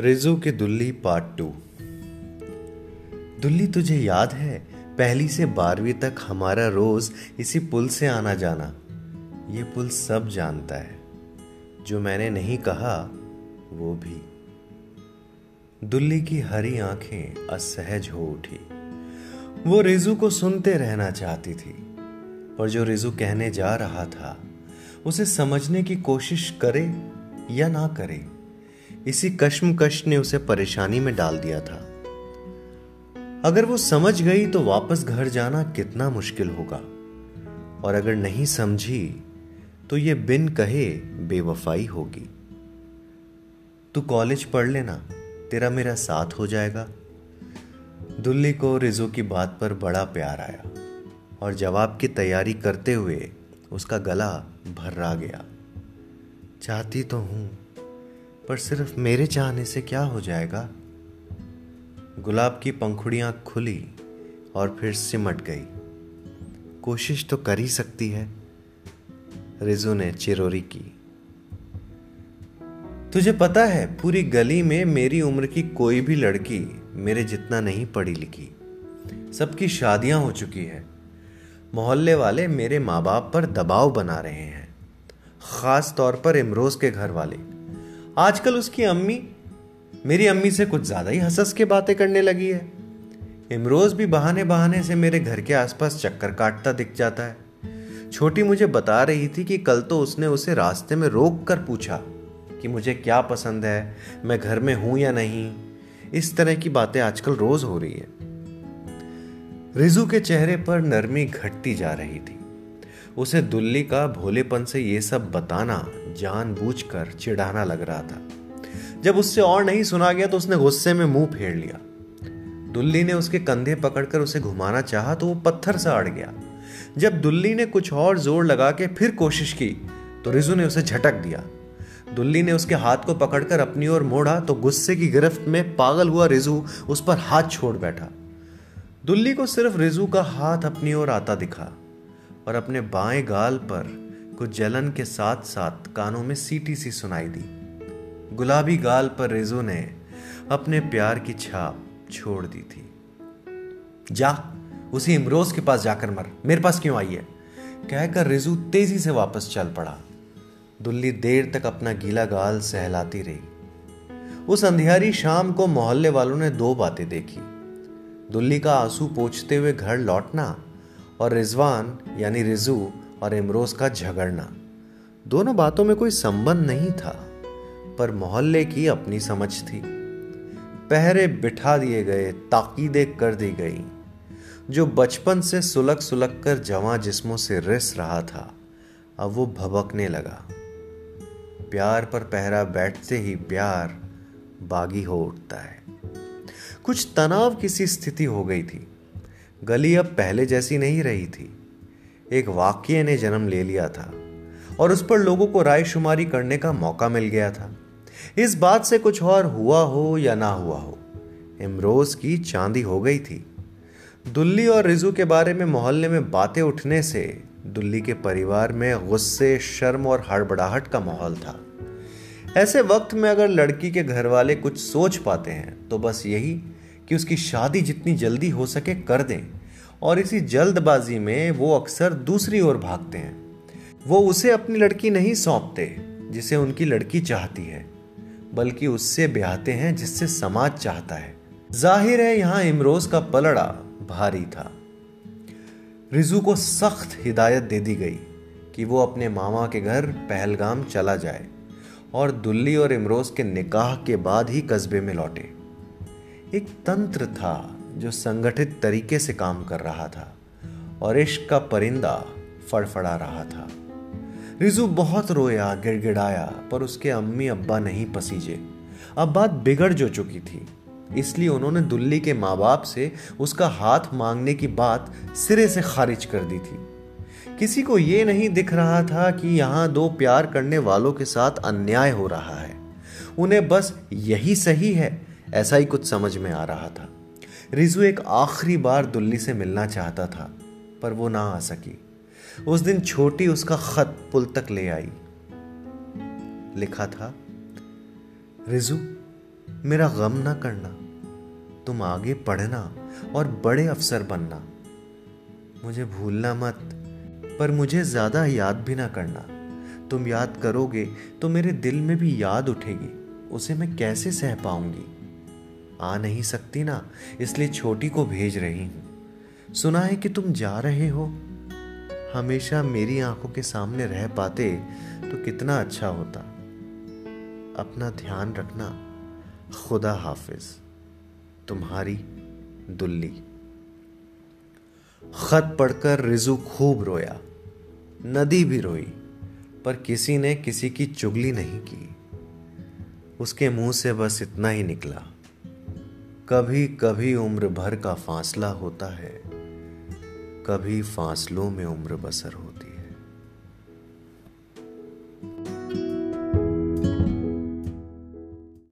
रिजू की दुल्ली part two दुल्ली, तुझे याद है? पहली से बारहवीं तक हमारा रोज इसी पुल से आना जाना। ये पुल सब जानता है। जो मैंने नहीं कहा, वो भी। दुल्ली की हरी आँखें असहज हो उठी। वो रिजू को सुनते रहना चाहती थी। और जो रिजू कहने जा रहा था, उसे समझने की कोशिश करे या ना करे इसी कश्मकश ने उसे परेशानी में डाल दिया था। अगर वो समझ गई तो वापस घर जाना कितना मुश्किल होगा। और अगर नहीं समझी तो ये बिन कहे बेवफाई होगी। तू कॉलेज पढ़ लेना, तेरा मेरा साथ हो जाएगा। दुल्ली को रिजो की बात पर बड़ा प्यार आया, और जवाब की तैयारी करते हुए उसका गला भर्रा गया। चाहती तो हूँ पर सिर्फ़ मेरे चाहने से क्या हो जाएगा? गुलाब की पंखुड़ियाँ खुली और फिर सिमट गई। कोशिश तो कर ही सकती है, रिजू ने चिरोरी की। तुझे पता है, पूरी गली में मेरी उम्र की कोई भी लड़की मेरे जितना नहीं पढ़ी लिखी। सबकी शादियाँ हो चुकी है। मोहल्ले वाले मेरे माँ बाप पर दबाव बना रहे हैं। खास तौर पर इमरोज के घर वाले। आजकल उसकी अम्मी, मेरी अम्मी से कुछ ज़्यादा ही हंस के बातें करने लगी है। इमरोज भी बहाने बहाने से मेरे घर के आसपास चक्कर काटता दिख जाता है। छोटी मुझे बता रही थी कि कल तो उसने उसे रास्ते में रोक कर पूछा कि मुझे क्या पसंद है, मैं घर में हूँ या नहीं। इस तरह की बातें आजकल रोज हो रही है। रिजू के चेहरे पर नरमी घटती जा रही थी। उसे दुल्ली का भोलेपन से ये सब बताना जानबूझकर चिढ़ाना लग रहा था। जब उससे और नहीं सुना गया तो उसने गुस्से में मुँह फेर लिया। दुल्ली ने उसके कंधे पकड़कर उसे घुमाना चाहा तो वो पत्थर से अड़ गया। जब दुल्ली ने कुछ और ज़ोर लगा के फिर कोशिश की तो रिजू ने उसे झटक दिया। दुल्ली ने उसके हाथ को पकड़कर अपनी ओर मोड़ा तो गुस्से की गिरफ्त में पागल हुआ रिजू उस पर हाथ छोड़ बैठा। दुल्ली को सिर्फ़ रिजू का हाथ अपनी ओर आता दिखा और अपने बाएँ गाल पर कुछ जलन के साथ साथ कानों में सीटी सी सुनाई दी। गुलाबी गाल पर रेजो ने अपने प्यार की छाप छोड़ दी थी। जा, उसी इमरोज के पास जाकर मर। मेरे पास क्यों आई है? कहकर रिजू तेज़ी से वापस चल पड़ा। दुल्ली देर तक अपना गीला गाल सहलाती रही। उस अंधियारी शाम को मोहल्ले वालों ने दो बातें देखी। दुल्ली का आँसू पोछते हुए घर लौटना और रिजवान, यानी रिजू और इमरोज का झगड़ना। दोनों बातों में कोई संबंध नहीं था, पर मोहल्ले की अपनी समझ थी। पहरे बिठा दिए गए, ताकीदे कर दी गई, जो बचपन से सुलग सुलग कर जवां जिस्मों से रिस रहा था, अब वो भबकने लगा। प्यार पर पहरा बैठते ही प्यार बागी हो उठता है। कुछ तनाव किसी स्थिति हो गई थी। गली अब पहले जैसी नहीं रही थी। एक वाक्य ने जन्म ले लिया था और उस पर लोगों को राय शुमारी करने का मौका मिल गया था। इस बात से कुछ और हुआ हो या ना हुआ हो, इमरोज की चांदी हो गई थी। दुल्ली और रिजू के बारे में मोहल्ले में बातें उठने से दुल्ली के परिवार में गुस्से, शर्म और हड़बड़ाहट का माहौल था। ऐसे वक्त में अगर लड़की के घर वाले कुछ सोच पाते हैं तो बस यही कि उसकी शादी जितनी जल्दी हो सके कर दें। और इसी जल्दबाजी में वो अक्सर दूसरी ओर भागते हैं। वो उसे अपनी लड़की नहीं सौंपते, जिसे उनकी लड़की चाहती है, बल्कि उससे ब्याहते हैं जिससे समाज चाहता है। ज़ाहिर है यहाँ इमरोज का पलड़ा भारी था। रिजू को सख्त हिदायत दे दी गई कि वो अपने मामा के घर पहलगाम चला जाए और दुल्ली और इमरोज के निकाह के बाद ही कस्बे में लौटे। एक तंत्र था जो संगठित तरीके से काम कर रहा था और इश्क का परिंदा फड़फड़ा रहा था। रिजू बहुत रोया, गिड़गिड़ाया, पर उसके अम्मी अब्बा नहीं पसीजे। अब बात बिगड़ जो चुकी थी। इसलिए उन्होंने दुल्ली के माँ बाप से उसका हाथ मांगने की बात सिरे से खारिज कर दी थी। किसी को यह नहीं दिख रहा था कि यहाँ दो प्यार करने वालों के साथ अन्याय हो रहा है। उन्हें बस यही सही है, ऐसा ही कुछ समझ में आ रहा था। रिजू एक आखिरी बार दुल्ली से मिलना चाहता था, पर वो ना आ सकी। उस दिन छोटी उसका खत पुल तक ले आई। लिखा था, रिजू, मेरा गम ना करना। तुम आगे पढ़ना और बड़े अफसर बनना। मुझे भूलना मत, पर मुझे ज़्यादा याद भी ना करना। तुम याद करोगे तो मेरे दिल में भी याद उठेगी। उसे मैं कैसे सह पाऊँगी? आ नहीं सकती ना, इसलिए छोटी को भेज रही हूँ। सुना है कि तुम जा रहे हो। हमेशा मेरी आँखों के सामने रह पाते तो कितना अच्छा होता। अपना ध्यान रखना, खुदा हाफिज, तुम्हारी दुल्ली। खत पढ़कर रिजू खूब रोया। नदी भी रोई, पर किसी ने किसी की चुगली नहीं की। उसके मुँह से बस इतना ही निकला। कभी कभी उम्र भर का फासला होता है। कभी फासलों में उम्र बसर हो